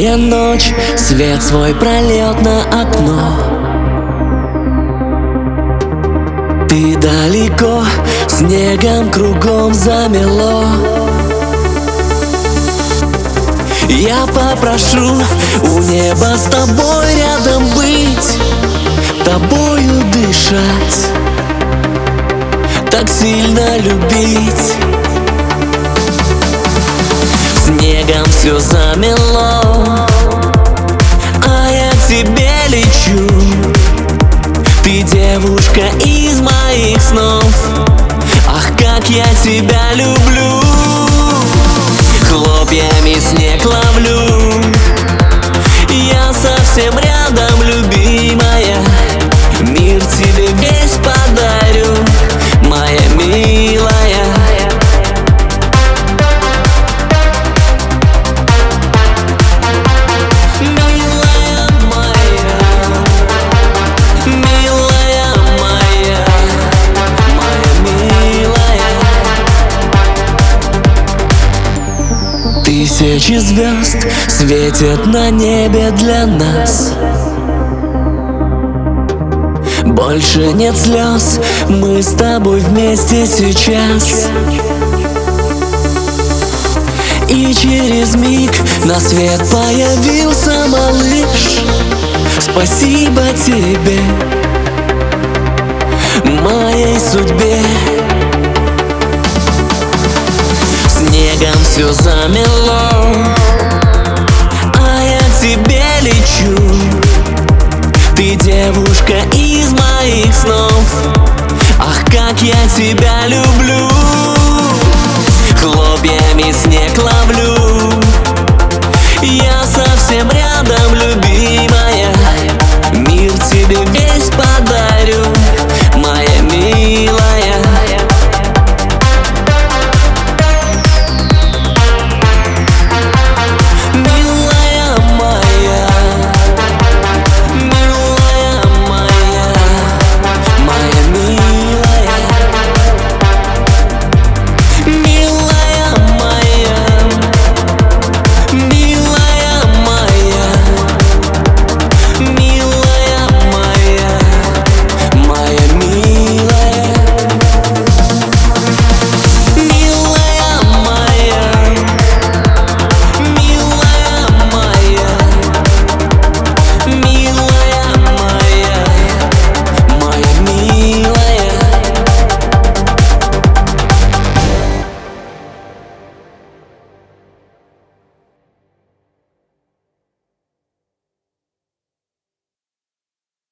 Темная ночь, свет свой прольет на окно. Ты далеко, снегом кругом замело. Я попрошу у неба с тобой рядом быть Тобою дышать Так сильно любить Снегом все замело. А я к тебе лечу. Ты девушка из моих снов. Ах, как я тебя люблю. Хлопьями снег ловлю. Я совсем рядом, Тысячи звезд светят на небе для нас. Больше нет слез, мы с тобой вместе сейчас. И через миг на свет появился малыш. Спасибо тебе, моей судьбе мелком все замело. А я к тебе лечу. Ты девушка из моих снов. Ах, как я тебя люблю. Хлопьями снег ловлю. Я совсем рядом люблю.